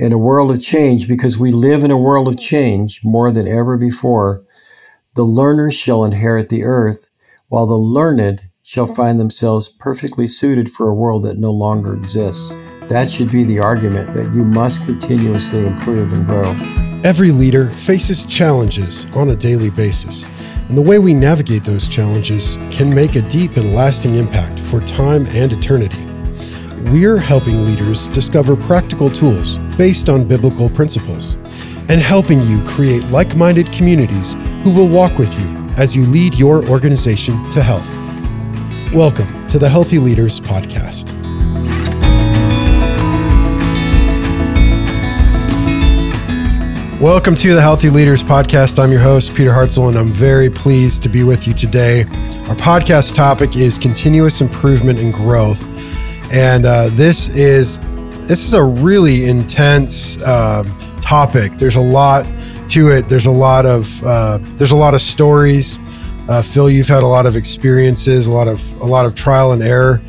in a world of change, because we live in a world of change more than ever before, the learners shall inherit the earth, while the learned shall find themselves perfectly suited for a world that no longer exists. That should be the argument that you must continuously improve and grow. Every leader faces challenges on a daily basis, and the way we navigate those challenges can make a deep and lasting impact for time and eternity. We're helping leaders discover practical tools based on biblical principles and helping you create like minded communities who will walk with you as you lead your organization to health. Welcome to the Healthy Leaders Podcast. Welcome to the Healthy Leaders Podcast. I'm your host, Peter Hartzell, and I'm very pleased to be with you today. Our podcast topic is continuous improvement and growth. And uh, this is this is a really intense uh, topic. There's a lot to it. There's a lot of uh, there's a lot of stories. Uh, Phil, you've had a lot of experiences, a lot of a lot of trial and error,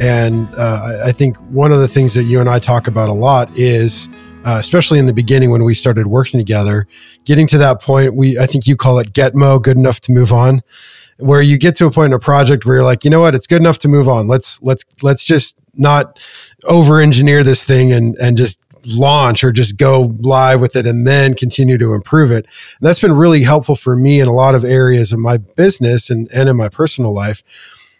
and uh, I think one of the things that you and I talk about a lot is uh, especially in the beginning when we started working together, getting to that point, we I think you call it get mo, good enough to move on, where you get to a point in a project where you're like, you know what, it's good enough to move on. Let's let's let's just not over engineer this thing and and just launch or just go live with it and then continue to improve it. And that's been really helpful for me in a lot of areas of my business and, and in my personal life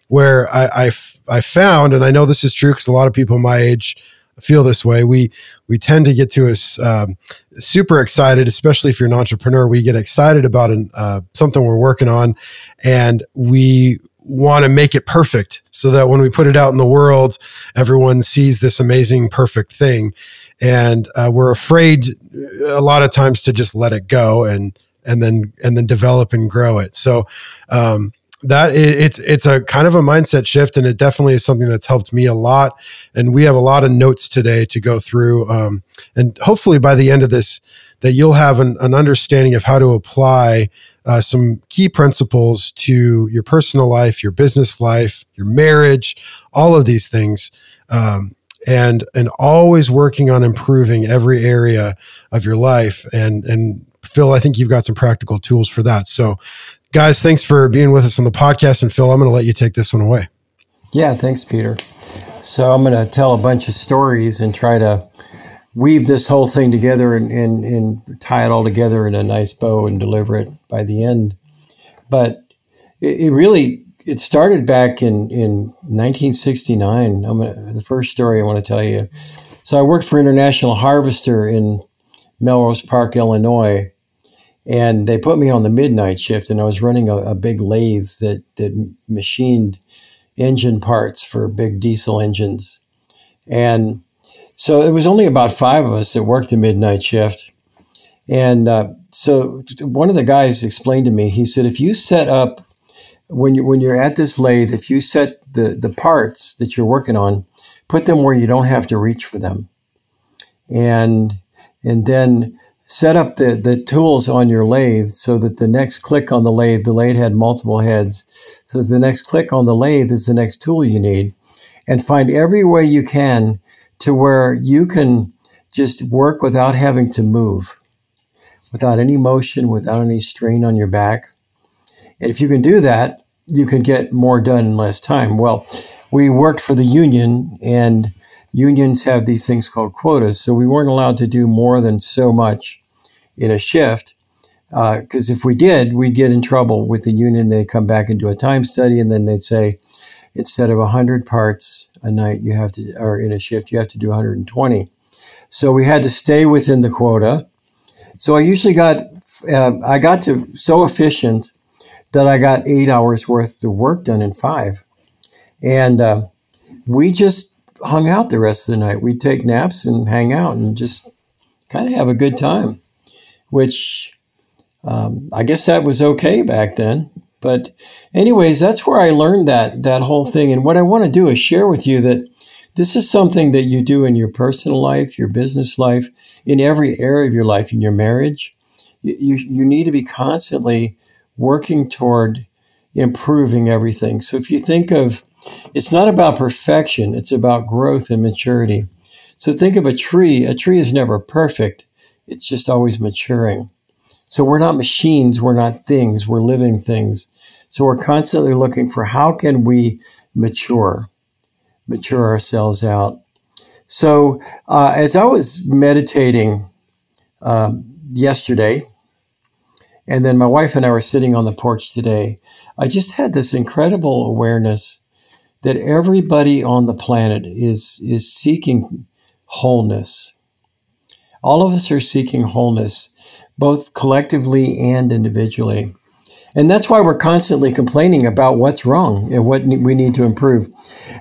where I, I, I found, and I know this is true because a lot of people my age feel this way. We we tend to get to us um, super excited, especially if you're an entrepreneur. We get excited about an, uh, something we're working on, and we want to make it perfect so that when we put it out in the world, everyone sees this amazing, perfect thing. And uh, we're afraid a lot of times to just let it go and and then and then develop and grow it. So um, that it's it's a kind of a mindset shift and it definitely is something that's helped me a lot and we have a lot of notes today to go through um, and hopefully by the end of this that you'll have an, an understanding of how to apply uh, some key principles to your personal life your business life your marriage all of these things um, and and always working on improving every area of your life and and Phil, I think you've got some practical tools for that. So Guys, thanks for being with us on the podcast. And Phil, I'm going to let you take this one away. Yeah, thanks, Peter. So I'm going to tell a bunch of stories and try to weave this whole thing together and, and, and tie it all together in a nice bow and deliver it by the end. But it, it really it started back in, in 1969. I'm gonna, the first story I want to tell you. So I worked for International Harvester in Melrose Park, Illinois, and they put me on the midnight shift and i was running a, a, big lathe that, that machined engine parts for big diesel engines. And so it was only about five of us that worked the midnight shift. And uh, so one of the guys explained to me he said if you set up when you when you're at this lathe if you set the the parts that you're working on put them where you don't have to reach for them. And and then set up the, the tools on your lathe so that the next click on the lathe, the lathe had multiple heads. So the next click on the lathe is the next tool you need. And find every way you can to where you can just work without having to move, without any motion, without any strain on your back. And if you can do that, you can get more done in less time. Well, we worked for the union and unions have these things called quotas. So we weren't allowed to do more than so much in a shift. Because uh, if we did, we'd get in trouble with the union. They'd come back and do a time study, and then they'd say, instead of 100 parts a night, you have to, or in a shift, you have to do 120. So we had to stay within the quota. So I usually got, uh, I got to so efficient that I got eight hours worth of work done in five. And uh, we just hung out the rest of the night. We'd take naps and hang out and just kind of have a good time which um, I guess that was okay back then. But, anyways, that's where I learned that that whole thing. And what I want to do is share with you that this is something that you do in your personal life, your business life, in every area of your life, in your marriage. You, you, you need to be constantly working toward improving everything. So if you think of it's not about perfection, it's about growth and maturity. So think of a tree. A tree is never perfect. It's just always maturing. So we're not machines. We're not things. We're living things. So we're constantly looking for how can we mature, mature ourselves out. So uh, as I was meditating um, yesterday, and then my wife and I were sitting on the porch today, I just had this incredible awareness that everybody on the planet is is seeking wholeness. All of us are seeking wholeness, both collectively and individually. And that's why we're constantly complaining about what's wrong and what we need to improve.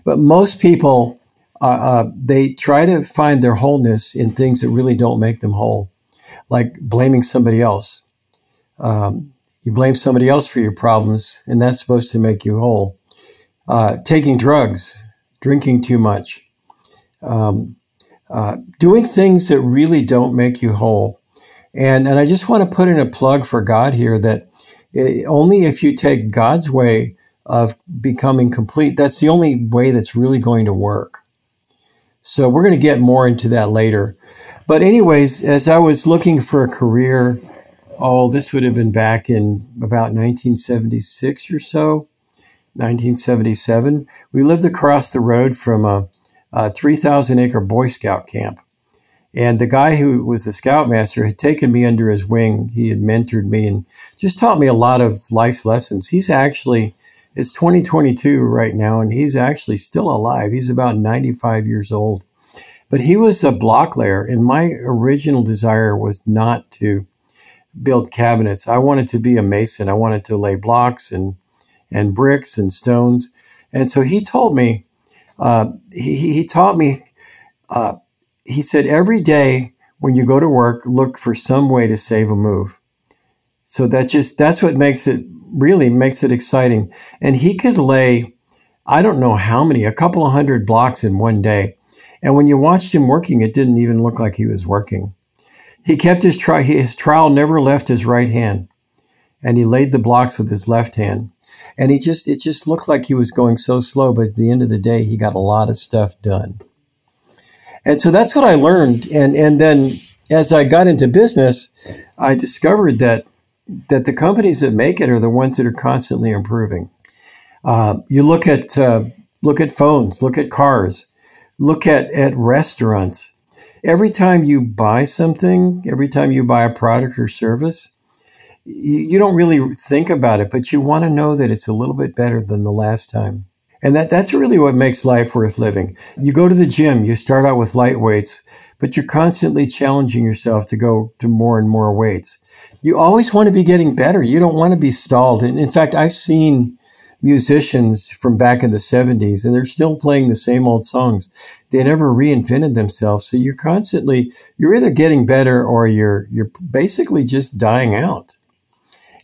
But most people, uh, uh, they try to find their wholeness in things that really don't make them whole, like blaming somebody else. Um, you blame somebody else for your problems, and that's supposed to make you whole. Uh, taking drugs, drinking too much, um, uh, doing things that really don't make you whole. And, and I just want to put in a plug for God here that it, only if you take God's way of becoming complete, that's the only way that's really going to work. So we're going to get more into that later. But, anyways, as I was looking for a career, oh, this would have been back in about 1976 or so, 1977. We lived across the road from a, a 3,000 acre Boy Scout camp. And the guy who was the scoutmaster had taken me under his wing. He had mentored me and just taught me a lot of life's lessons. He's actually, it's 2022 right now, and he's actually still alive. He's about 95 years old. But he was a block layer, and my original desire was not to build cabinets. I wanted to be a mason. I wanted to lay blocks and and bricks and stones. And so he told me, uh, he, he taught me, uh, he said, every day when you go to work, look for some way to save a move. So that just, that's what makes it really makes it exciting. And he could lay, I don't know how many, a couple of hundred blocks in one day. And when you watched him working, it didn't even look like he was working. He kept his, tri- his trowel never left his right hand, and he laid the blocks with his left hand. And he just it just looked like he was going so slow, but at the end of the day, he got a lot of stuff done. And so that's what I learned. And and then as I got into business, I discovered that that the companies that make it are the ones that are constantly improving. Uh, you look at uh, look at phones, look at cars, look at at restaurants every time you buy something, every time you buy a product or service, you, don't really think about it, but you want to know that it's a little bit better than the last time. And that, that's really what makes life worth living. You go to the gym, you start out with light weights, but you're constantly challenging yourself to go to more and more weights. You always want to be getting better. You don't want to be stalled. And in fact, I've seen musicians from back in the 70s and they're still playing the same old songs. They never reinvented themselves. So you're constantly you're either getting better or you're you're basically just dying out.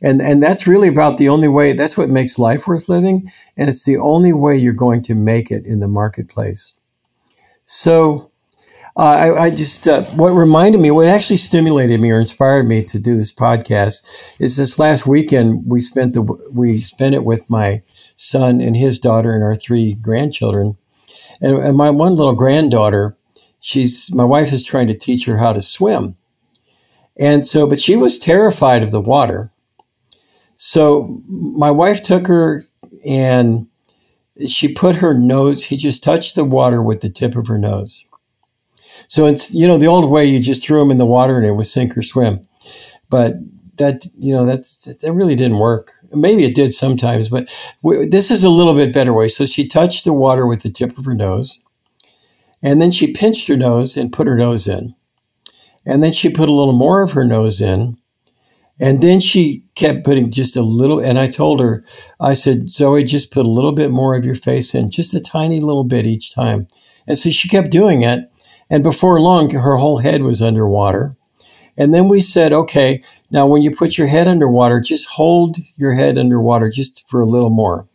And and that's really about the only way that's what makes life worth living and it's the only way you're going to make it in the marketplace. So uh, I, I, just uh, what reminded me, what actually stimulated me or inspired me to do this podcast is this last weekend we spent the we spent it with my son and his daughter and our three grandchildren, and, and my one little granddaughter, she's my wife is trying to teach her how to swim, and so but she was terrified of the water, so my wife took her and she put her nose. He just touched the water with the tip of her nose so it's you know the old way you just threw them in the water and it was sink or swim, but that you know that that really didn't work. Maybe it did sometimes, but w- this is a little bit better way. So she touched the water with the tip of her nose, and then she pinched her nose and put her nose in, and then she put a little more of her nose in, and then she kept putting just a little. And I told her, I said, Zoe, just put a little bit more of your face in, just a tiny little bit each time. And so she kept doing it. And before long, her whole head was underwater. And then we said, okay, now when you put your head underwater, just hold your head underwater just for a little more,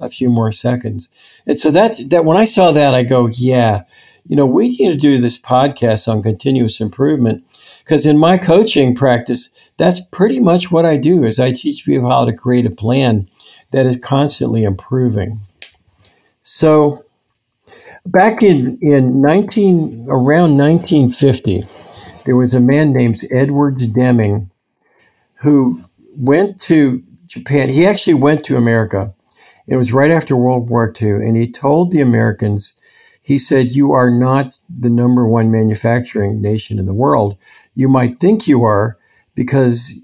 a few more seconds. And so that, that when I saw that, I go, yeah, you know, we need to do this podcast on continuous improvement because in my coaching practice, that's pretty much what I do is I teach people how to create a plan that is constantly improving. So back in, in 19, around 1950, there was a man named Edwards Deming who went to Japan. He actually went to America. It was right after World War II. And he told the Americans, he said, You are not the number one manufacturing nation in the world. You might think you are because,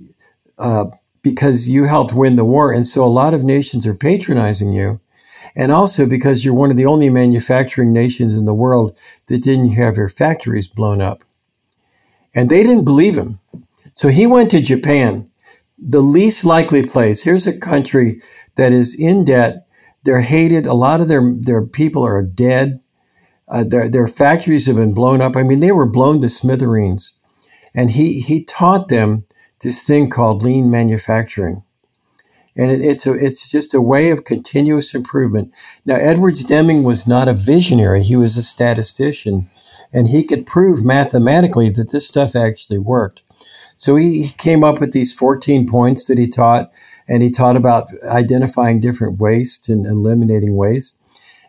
uh, because you helped win the war. And so a lot of nations are patronizing you. And also because you're one of the only manufacturing nations in the world that didn't have their factories blown up. And they didn't believe him. So he went to Japan, the least likely place. Here's a country that is in debt. They're hated. A lot of their, their people are dead. Uh, their, their factories have been blown up. I mean, they were blown to smithereens. And he, he taught them this thing called lean manufacturing. And it, it's, a, it's just a way of continuous improvement. Now, Edwards Deming was not a visionary, he was a statistician and he could prove mathematically that this stuff actually worked. So he, came up with these 14 points that he taught, and he taught about identifying different wastes and eliminating waste.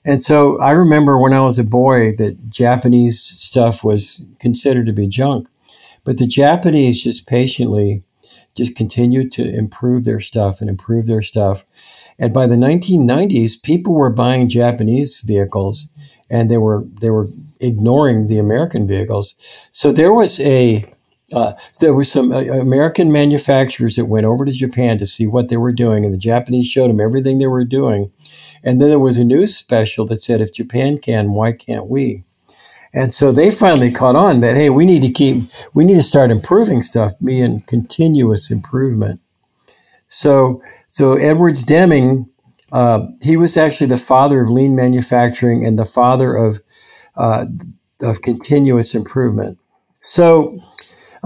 And so I remember when I was a boy that Japanese stuff was considered to be junk, but the Japanese just patiently just continued to improve their stuff and improve their stuff. And by the 1990s, people were buying Japanese vehicles and they were they were ignoring the American vehicles. So there was a uh, there were some uh, American manufacturers that went over to Japan to see what they were doing, and the Japanese showed them everything they were doing. And then there was a news special that said, "If Japan can, why can't we?" And so they finally caught on that hey, we need to keep, we need to start improving stuff, being continuous improvement. So, so Edwards Deming uh, he was actually the father of lean manufacturing and the father of uh, of continuous improvement. So,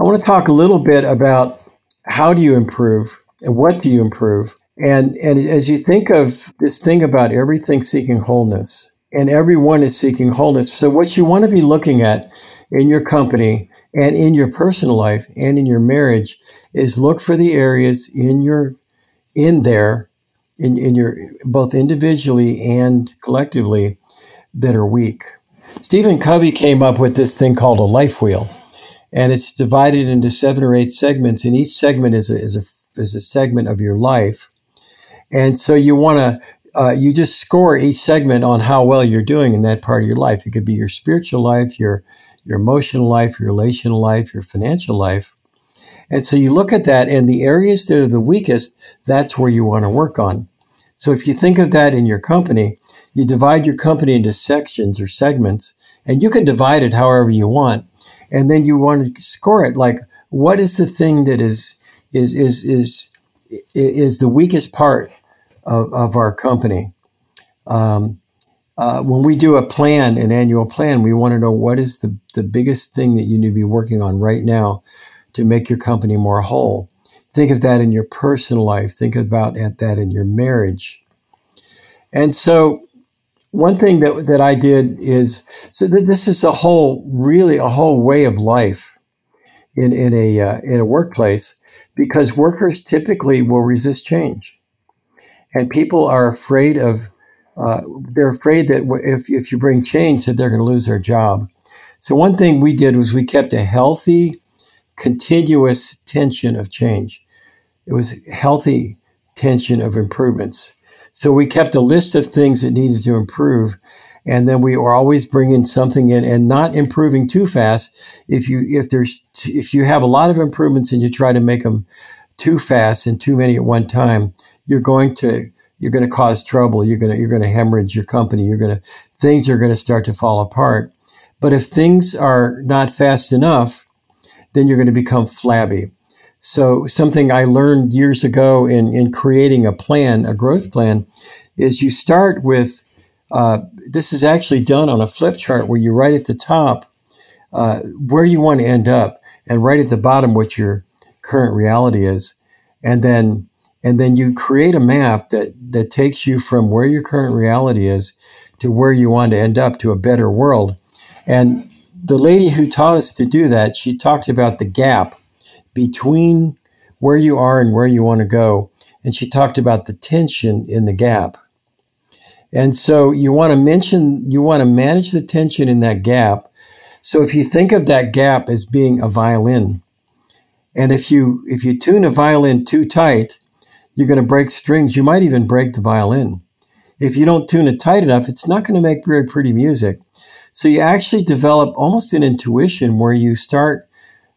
I want to talk a little bit about how do you improve and what do you improve. And and as you think of this thing about everything seeking wholeness, and everyone is seeking wholeness. So, what you want to be looking at in your company and in your personal life and in your marriage is look for the areas in your in there in, in your both individually and collectively that are weak. Stephen Covey came up with this thing called a life wheel, and it's divided into seven or eight segments, and each segment is a, is a, is a segment of your life. And so you want to uh, you just score each segment on how well you're doing in that part of your life. It could be your spiritual life, your your emotional life, your relational life, your financial life. And so you look at that, and the areas that are the weakest, that's where you want to work on. So if you think of that in your company, you divide your company into sections or segments, and you can divide it however you want. And then you want to score it like what is the thing that is is is is is the weakest part of, of our company. Um, uh, when we do a plan, an annual plan, we want to know what is the, the biggest thing that you need to be working on right now to make your company more whole. Think of that in your personal life. Think about that in your marriage. And so, one thing that, that I did is so that this is a whole, really a whole way of life in, in, a, uh, in a workplace because workers typically will resist change. And people are afraid of, uh, they're afraid that if, if you bring change, that they're going to lose their job. So, one thing we did was we kept a healthy, continuous tension of change. It was healthy tension of improvements. So we kept a list of things that needed to improve. And then we were always bringing something in and not improving too fast. If you, if there's, if you have a lot of improvements and you try to make them too fast and too many at one time, you're going to, you're going to cause trouble. You're going to, you're going to hemorrhage your company. You're going to, things are going to start to fall apart. But if things are not fast enough, then you're going to become flabby. So something I learned years ago in, in creating a plan, a growth plan, is you start with, uh, this is actually done on a flip chart where you write at the top uh, where you want to end up and right at the bottom what your current reality is. And then and then you create a map that, that takes you from where your current reality is to where you want to end up to a better world. And the lady who taught us to do that, she talked about the gap between where you are and where you want to go. And she talked about the tension in the gap. And so you want to mention, you want to manage the tension in that gap. So if you think of that gap as being a violin, and if you if you tune a violin too tight, you're going to break strings. You might even break the violin. If you don't tune it tight enough, it's not going to make very pretty music. So you actually develop almost an intuition where you start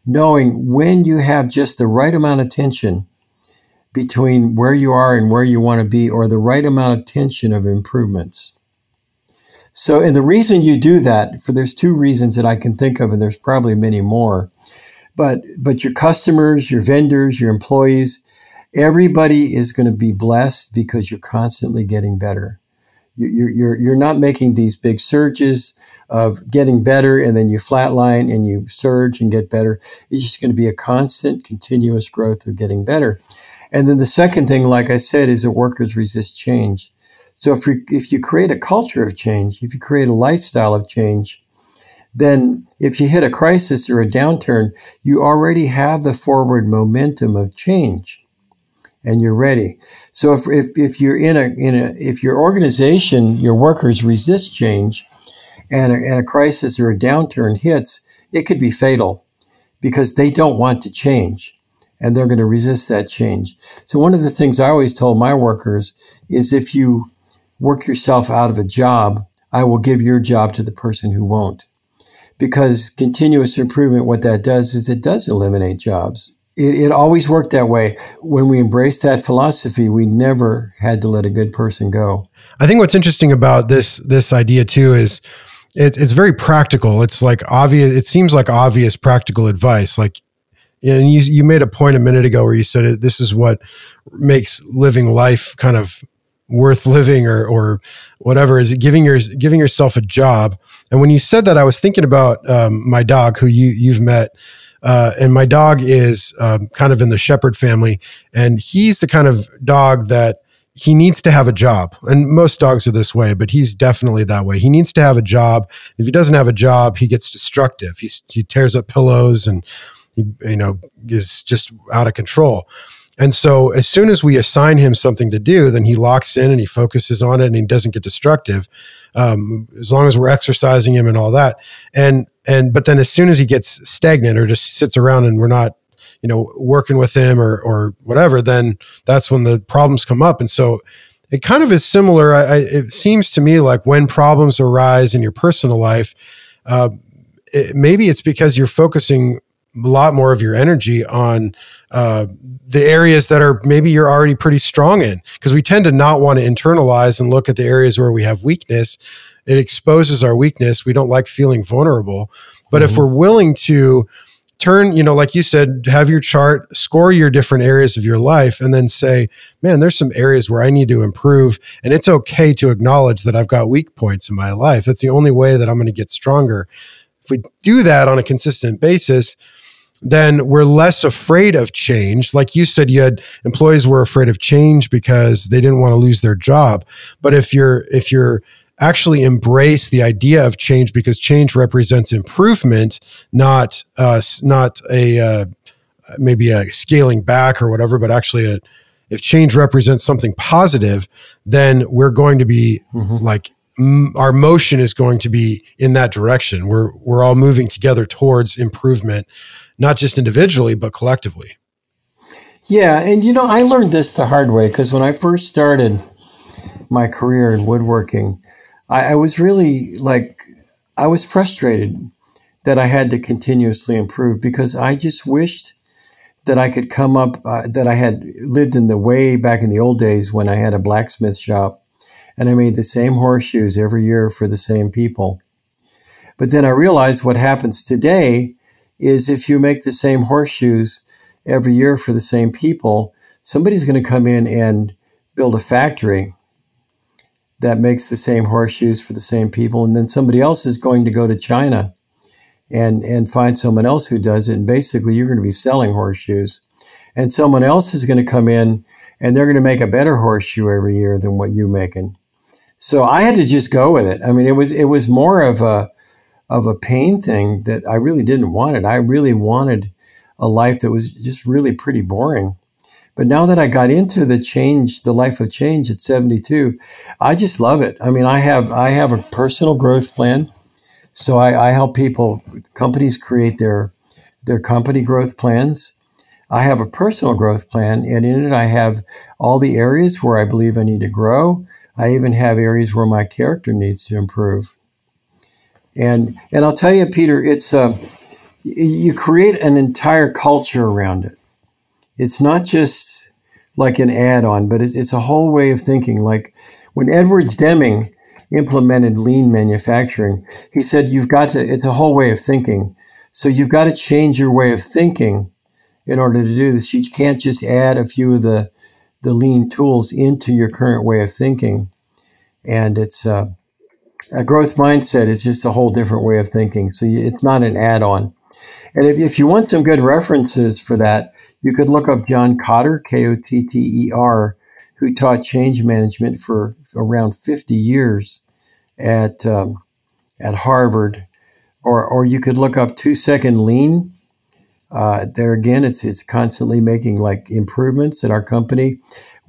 knowing when you have just the right amount of tension between where you are and where you want to be, or the right amount of tension of improvements. So, and the reason you do that, for there's two reasons that I can think of, and there's probably many more. But but your customers, your vendors, your employees, everybody is going to be blessed because you're constantly getting better. You're, you're, you're not making these big surges of getting better and then you flatline and you surge and get better. It's just going to be a constant, continuous growth of getting better. And then the second thing, like I said, is that workers resist change. So if you, if you create a culture of change, if you create a lifestyle of change, then if you hit a crisis or a downturn, you already have the forward momentum of change and you're ready. So if, if, if you're in a, in a, if your organization, your workers resist change and a, and a crisis or a downturn hits, it could be fatal because they don't want to change and they're going to resist that change. So one of the things I always told my workers is if you work yourself out of a job, I will give your job to the person who won't. Because continuous improvement, what that does is it does eliminate jobs it, it always worked that way. When we embraced that philosophy, we never had to let a good person go. I think what's interesting about this this idea too is it, it's very practical. It's like obvious. It seems like obvious practical advice. Like, and you you made a point a minute ago where you said this is what makes living life kind of worth living or or whatever is giving your giving yourself a job. And when you said that, I was thinking about um, my dog who you you've met uh, and my dog is um, kind of in the shepherd family, and he's the kind of dog that he needs to have a job. And most dogs are this way, but he's definitely that way. He needs to have a job. If he doesn't have a job, he gets destructive. He, he tears up pillows and he, you know, is just out of control. And so as soon as we assign him something to do, then he locks in and he focuses on it and he doesn't get destructive. Um, as long as we're exercising him and all that. And, and, but then as soon as he gets stagnant or just sits around and we're not, you know, working with him or, or whatever, then that's when the problems come up. And so it kind of is similar. I, it seems to me like when problems arise in your personal life, uh, it, maybe it's because you're focusing a lot more of your energy on uh, the areas that are maybe you're already pretty strong in. Because we tend to not want to internalize and look at the areas where we have weakness. It exposes our weakness. We don't like feeling vulnerable. But mm-hmm. if we're willing to turn you know like you said have your chart score your different areas of your life and then say man there's some areas where i need to improve and it's okay to acknowledge that i've got weak points in my life. That's the only way that i'm going to get stronger. If we do that on a consistent basis then we're less afraid of change. Like you said, you had employees were afraid of change because they didn't want to lose their job. But if you're if you're actually embrace the idea of change because change represents improvement, not uh, not a uh, maybe a scaling back or whatever, but actually a if change represents something positive, then we're going to be mm-hmm. like our motion is going to be in that direction. We're we're all moving together towards improvement not just individually, but collectively. Yeah. And, you know, I learned this the hard way because when I first started my career in woodworking, I, I was really like, I was frustrated that I had to continuously improve because I just wished that I could come up, uh, that I had lived in the way back in the old days when I had a blacksmith shop and I made the same horseshoes every year for the same people. But then I realized what happens today is if you make the same horseshoes every year for the same people, somebody's going to come in and build a factory that makes the same horseshoes for the same people, and then somebody else is going to go to China and and find someone else who does it, and basically you're going to be selling horseshoes, and someone else is going to come in and they're going to make a better horseshoe every year than what you're making. So I had to just go with it. I mean, it was it was more of a of a pain thing that I really didn't want it. I really wanted a life that was just really pretty boring. But now that I got into the change, the life of change at 72, I just love it. I mean, I have I have a personal growth plan. So I, I help people, companies create their their company growth plans. I have a personal growth plan, and in it, I have all the areas where I believe I need to grow. I even have areas where my character needs to improve. And and I'll tell you, Peter, it's uh, you create an entire culture around it. It's not just like an add-on, but it's, it's a whole way of thinking. Like when Edwards Deming implemented lean manufacturing, he said you've got to. It's a whole way of thinking. So you've got to change your way of thinking in order to do this. You can't just add a few of the the lean tools into your current way of thinking. And it's uh, a growth mindset is just a whole different way of thinking. So it's not an add on. And if, if you want some good references for that, you could look up John Kotter, K O T T E R, who taught change management for around 50 years at, um, at Harvard. Or, or you could look up two second lean uh, there again, it's it's constantly making like improvements at our company.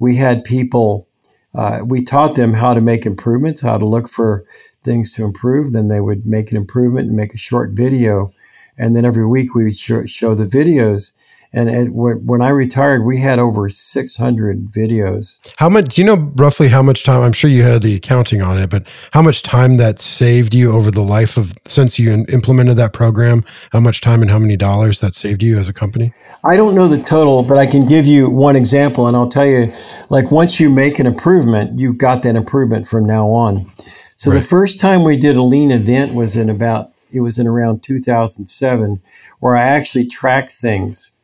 We had people, uh, we taught them how to make improvements, how to look for things to improve. Then they would make an improvement and make a short video, and then every week we would show, show the videos and, and when I retired, we had over 600 videos. How much, do you know roughly how much time? I'm sure you had the accounting on it, but how much time that saved you over the life of, since you implemented that program, how much time and how many dollars that saved you as a company? I don't know the total, but I can give you one example. And I'll tell you, like, once you make an improvement, you've got that improvement from now on. So right. the first time we did a lean event was in about, it was in around 2007, where I actually tracked things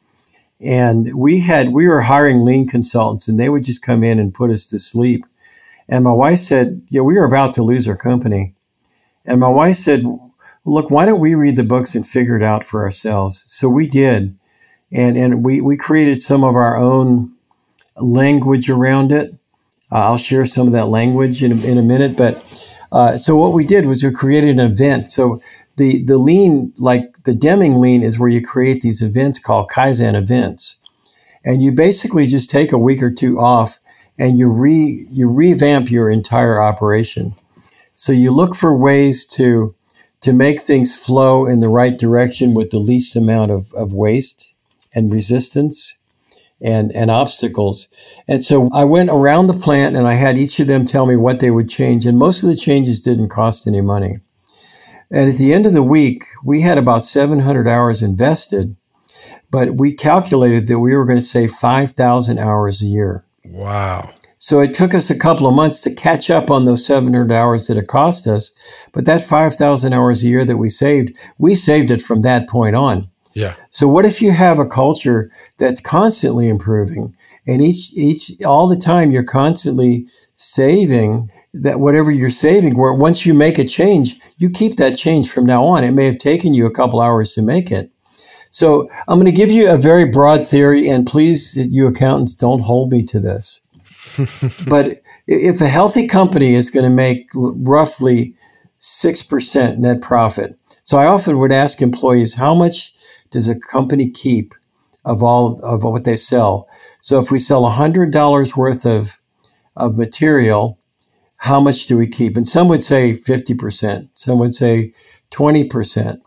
and we had we were hiring lean consultants, and they would just come in and put us to sleep. And my wife said, "Yeah, we were about to lose our company." And my wife said, "Look, why don't we read the books and figure it out for ourselves?" So we did, and and we we created some of our own language around it. Uh, I'll share some of that language in in a minute, but. Uh, so what we did was we created an event. So the the lean like the Deming lean is where you create these events called Kaizen events, and you basically just take a week or two off and you re you revamp your entire operation. So you look for ways to to make things flow in the right direction with the least amount of, of waste and resistance and, and obstacles. And so I went around the plant and I had each of them tell me what they would change. And most of the changes didn't cost any money. And at the end of the week, we had about 700 hours invested, but we calculated that we were going to save 5,000 hours a year. Wow. So it took us a couple of months to catch up on those 700 hours that it cost us. But that 5,000 hours a year that we saved, we saved it from that point on. Yeah. So what if you have a culture that's constantly improving and each each all the time you're constantly saving that whatever you're saving, where once you make a change, you keep that change from now on. It may have taken you a couple hours to make it. So I'm going to give you a very broad theory, and please, you accountants, don't hold me to this. but if a healthy company is going to make roughly 6% net profit, so I often would ask employees, how much does a company keep of all of what they sell? So if we sell $100 worth of, of material, how much do we keep? And some would say 50%, some would say 20%,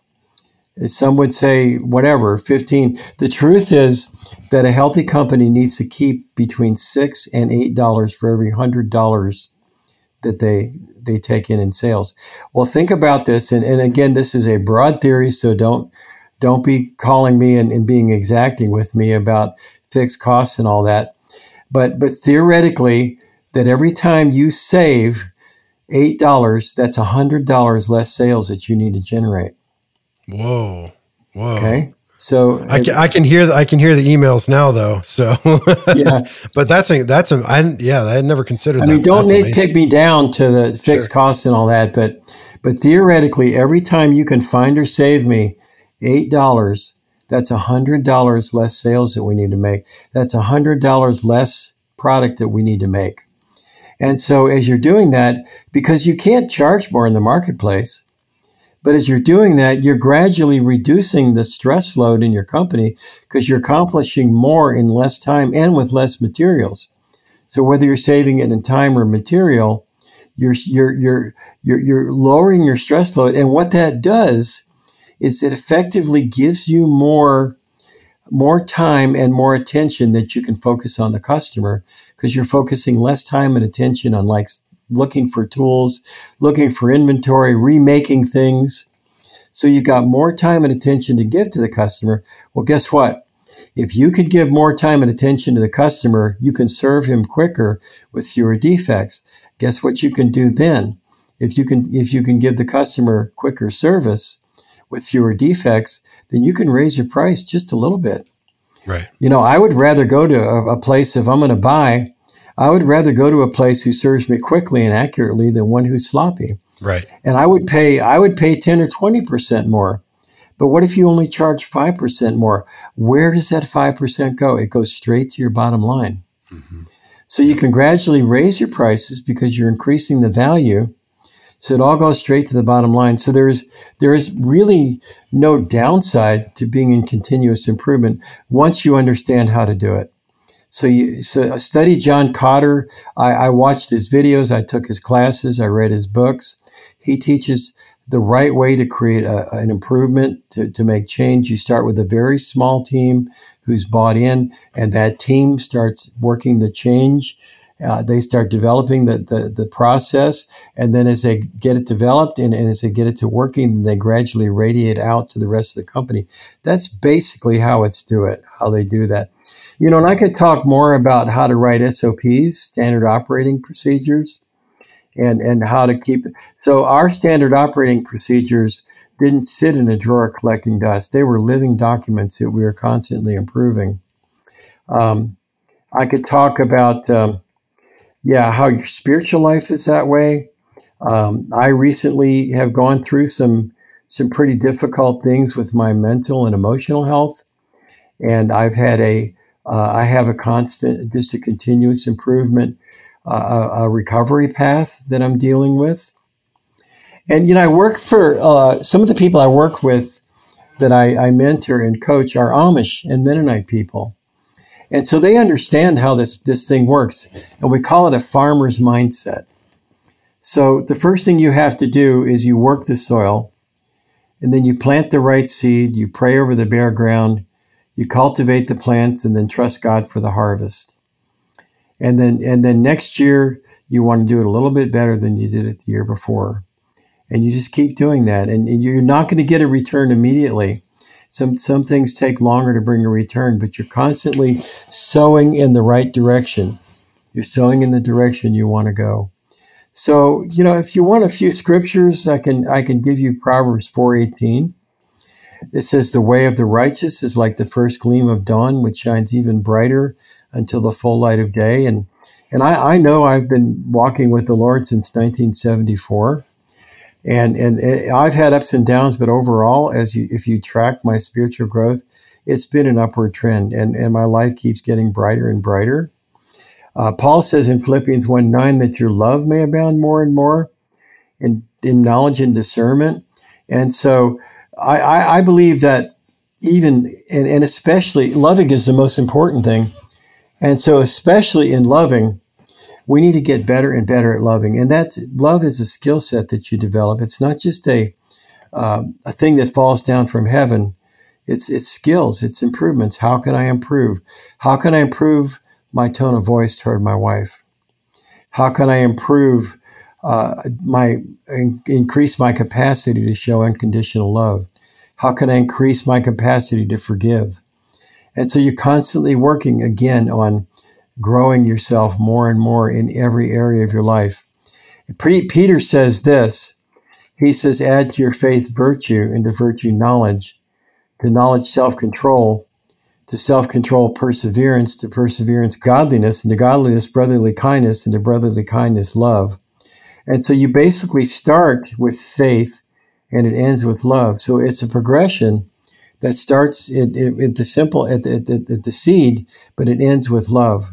some would say whatever, 15. The truth is that a healthy company needs to keep between six and eight dollars for every hundred dollars that they they take in in sales. Well, think about this, and, and again, this is a broad theory, so don't don't be calling me and, and being exacting with me about fixed costs and all that. But but theoretically, that every time you save $8, that's a $100 less sales that you need to generate. Whoa. Whoa. Okay. So I can, I can hear the, I can hear the emails now though. So yeah, but that's a, that's a, I, yeah, I never considered I mean, don't nitpick me down to the fixed sure. costs and all that, but, but theoretically, every time you can find or save me $8, that's $100 less sales that we need to make. That's $100 less product that we need to make. And so as you're doing that, because you can't charge more in the marketplace, But as you're doing that, you're gradually reducing the stress load in your company because you're accomplishing more in less time and with less materials. So whether you're saving it in time or material, you're you're you're you're, you're lowering your stress load. And what that does is it effectively gives you more more time and more attention that you can focus on the customer because you're focusing less time and attention on like looking for tools, looking for inventory, remaking things. So you've got more time and attention to give to the customer. Well, guess what? If you can give more time and attention to the customer, you can serve him quicker with fewer defects. Guess what you can do then? If you can if you can give the customer quicker service with fewer defects, then you can raise your price just a little bit. Right. You know, I would rather go to a, a place if I'm going to buy I would rather go to a place who serves me quickly and accurately than one who's sloppy. Right. And I would pay I would pay 10 or 20% more. But what if you only charge 5% more? Where does that 5% go? It goes straight to your bottom line. Mm-hmm. So you can gradually raise your prices because you're increasing the value. So it all goes straight to the bottom line. So there's there is really no downside to being in continuous improvement once you understand how to do it. So you so study John Kotter. I, I watched his videos. I took his classes. I read his books. He teaches the right way to create a, an improvement to, to make change. You start with a very small team who's bought in, and that team starts working the change. Uh, they start developing the, the, the, process, and then as they get it developed and, and as they get it to working, they gradually radiate out to the rest of the company. That's basically how it's do it, how they do that. You know, and I could talk more about how to write SOPs, standard operating procedures, and, and how to keep it. So our standard operating procedures didn't sit in a drawer collecting dust. They were living documents that we were constantly improving. Um, I could talk about, um, yeah, how your spiritual life is that way. Um, I recently have gone through some some pretty difficult things with my mental and emotional health, and I've had a uh, I have a constant, just a continuous improvement, uh, a, a, recovery path that I'm dealing with. And, you know, I work for uh, some of the people I work with that I, I mentor and coach are Amish and Mennonite people. And so they understand how this, this thing works. And we call it a farmer's mindset. So the first thing you have to do is you work the soil, and then you plant the right seed, you pray over the bare ground, you cultivate the plants and then trust God for the harvest. And then and then next year you want to do it a little bit better than you did it the year before. And you just keep doing that. And, and you're not going to get a return immediately. Some some things take longer to bring a return, but you're constantly sowing in the right direction. You're sowing in the direction you want to go. So, you know, if you want a few scriptures, I can I can give you Proverbs 418. It says, The way of the righteous is like the first gleam of dawn, which shines even brighter until the full light of day. And, and I, I know I've been walking with the Lord since 1974. And, and I've had ups and downs, but overall, as you, if you track my spiritual growth, it's been an upward trend, and, and my life keeps getting brighter and brighter. Uh, Paul says in Philippians 1 9 that your love may abound more and more in, in knowledge and discernment. And so I, I, I believe that even and, and especially loving is the most important thing. And so, especially in loving, we need to get better and better at loving. And that love is a skill set that you develop. It's not just a um, a thing that falls down from heaven. It's it's skills. It's improvements. How can I improve? How can I improve my tone of voice toward my wife? How can I improve uh, my in, increase my capacity to show unconditional love? How can I increase my capacity to forgive? And so you're constantly working again on growing yourself more and more in every area of your life. Peter says this. He says, add to your faith virtue, and to virtue knowledge, to knowledge self control, to self control perseverance, to perseverance godliness, and to godliness brotherly kindness, and to brotherly kindness love. And so you basically start with faith and it ends with love. So it's a progression that starts at, at the simple, at the, at, at the seed, but it ends with love.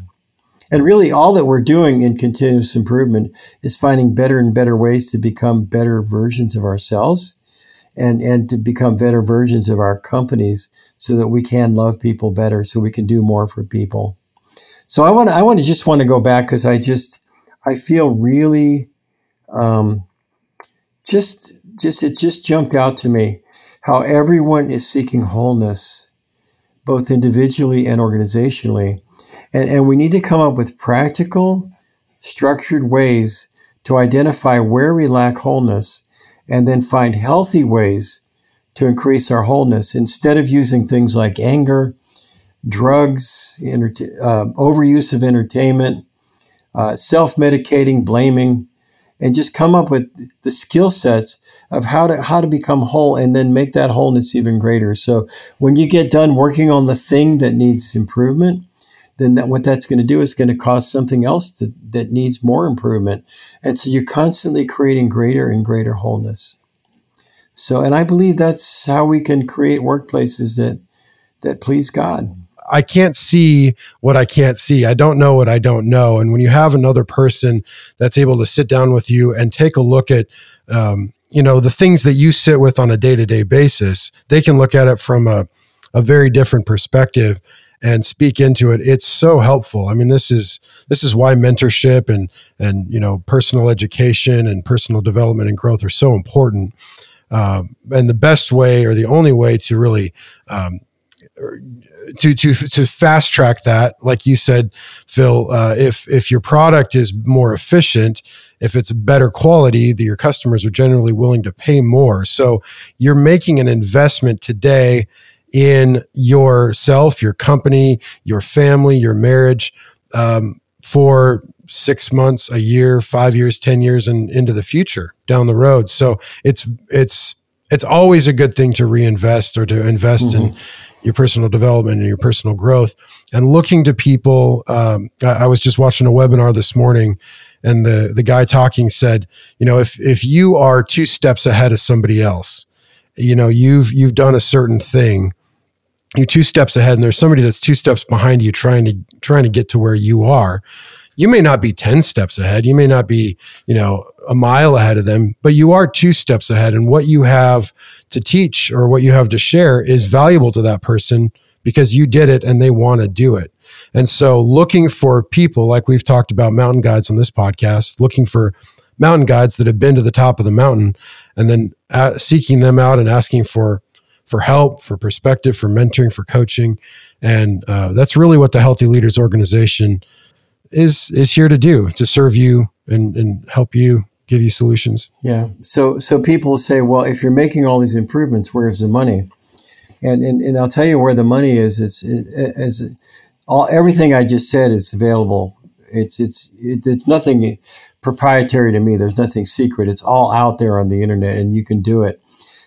And really, all that we're doing in continuous improvement is finding better and better ways to become better versions of ourselves and and to become better versions of our companies so that we can love people better so we can do more for people. So i want to i want to just want to go back because i just i feel really um, just just it just jumped out to me how everyone is seeking wholeness both individually and organizationally and and we need to come up with practical structured ways to identify where we lack wholeness and then find healthy ways to increase our wholeness instead of using things like anger, drugs, uh, overuse of entertainment, uh, self medicating, blaming, and just come up with the skill sets of how to how to become whole and then make that wholeness even greater. So when you get done working on the thing that needs improvement, then that, what that's going to do is going to cause something else that, that needs more improvement. And so you're constantly creating greater and greater wholeness. So, and I believe that's how we can create workplaces that, that please God. I can't see what I can't see. I don't know what I don't know. And when you have another person that's able to sit down with you and take a look at, um, you know, the things that you sit with on a day to day basis, they can look at it from a, a very different perspective and speak into it it's so helpful. I mean this is this is why mentorship and and you know personal education and personal development and growth are so important. Um, and the best way or the only way to really um, to to to fast track that like you said phil uh, if if your product is more efficient if it's better quality that your customers are generally willing to pay more. So you're making an investment today in yourself, your company, your family, your marriage um, for six months, a year, five years, ten years, and into the future down the road. So it's it's it's always a good thing to reinvest or to invest mm-hmm. in your personal development and your personal growth and looking to people. Um, I, I was just watching a webinar this morning and the the guy talking said, you know, if if you are two steps ahead of somebody else, you know, you've you've done a certain thing you're two steps ahead and there's somebody that's two steps behind you trying to trying to get to where you are. You may not be 10 steps ahead. You may not be you know a mile ahead of them but you are two steps ahead and what you have to teach or what you have to share is valuable to that person because you did it and they want to do it. And so looking for people like we've talked about mountain guides on this podcast looking for mountain guides that have been to the top of the mountain and then uh, seeking them out and asking for for help, for perspective, for mentoring, for coaching, and uh, that's really what the Healthy Leaders Organization is is here to do to serve you and and help you give you solutions. Yeah. So so people say, well, if you're making all these improvements, where's the money? And and, and I'll tell you where the money is. It's as all everything I just said is available. It's it's it's nothing proprietary to me. There's nothing secret. It's all out there on the internet, and you can do it.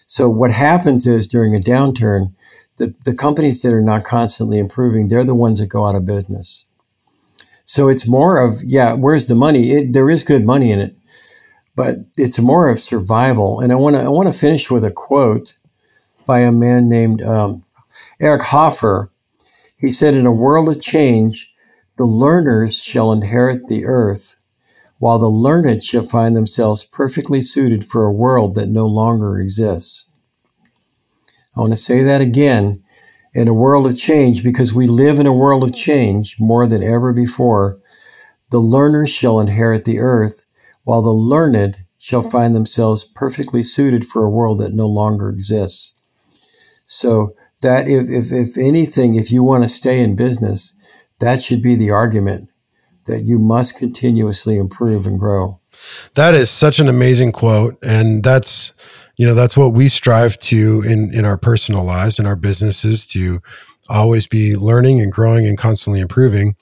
So what happens is during a downturn, the, the companies that are not constantly improving, they're the ones that go out of business. So it's more of, yeah, where's the money? It, there is good money in it, but it's more of survival. And I want to I want to finish with a quote by a man named um, Eric Hoffer. He said, "In a world of change, the learners shall inherit the earth, while the learned shall find themselves perfectly suited for a world that no longer exists. I want to say that again in a world of change because we live in a world of change more than ever before. The learners shall inherit the earth, while the learned shall find themselves perfectly suited for a world that no longer exists. So, that if, if, if anything, if you want to stay in business, that should be the argument that you must continuously improve and grow. That is such an amazing quote. And that's, you know, that's what we strive to in, in our personal lives, in our businesses, to always be learning and growing and constantly improving.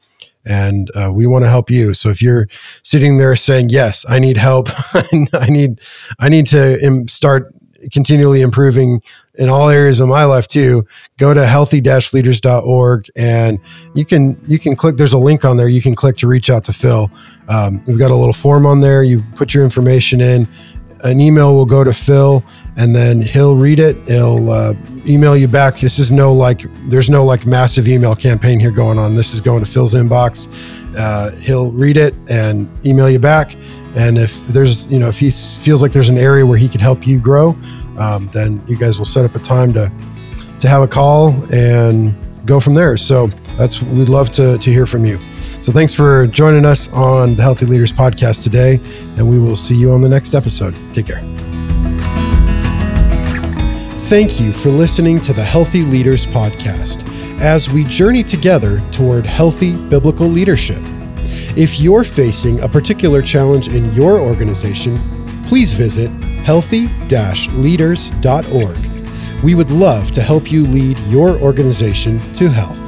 And uh, we want to help you. So if you're sitting there saying, "Yes, I need help. I need, I need to start continually improving in all areas of my life too go to healthy-leaders.org and you can you can click there's a link on there you can click to reach out to phil. Um, we've got a little form on there. You put your information in. An email will go to phil and then he'll read it. He'll uh, email you back. This is no like there's no like massive email campaign here going on. This is going to phil's inbox. Uh, he'll read it and email you back and if there's, you know, if he feels like there's an area where he could help you grow, um, then you guys will set up a time to to have a call and go from there. So that's we'd love to to hear from you. So thanks for joining us on the Healthy Leaders podcast today, and we will see you on the next episode. Take care. Thank you for listening to the Healthy Leaders podcast as we journey together toward healthy biblical leadership. If you're facing a particular challenge in your organization, please visit healthy leaders.org. We would love to help you lead your organization to health.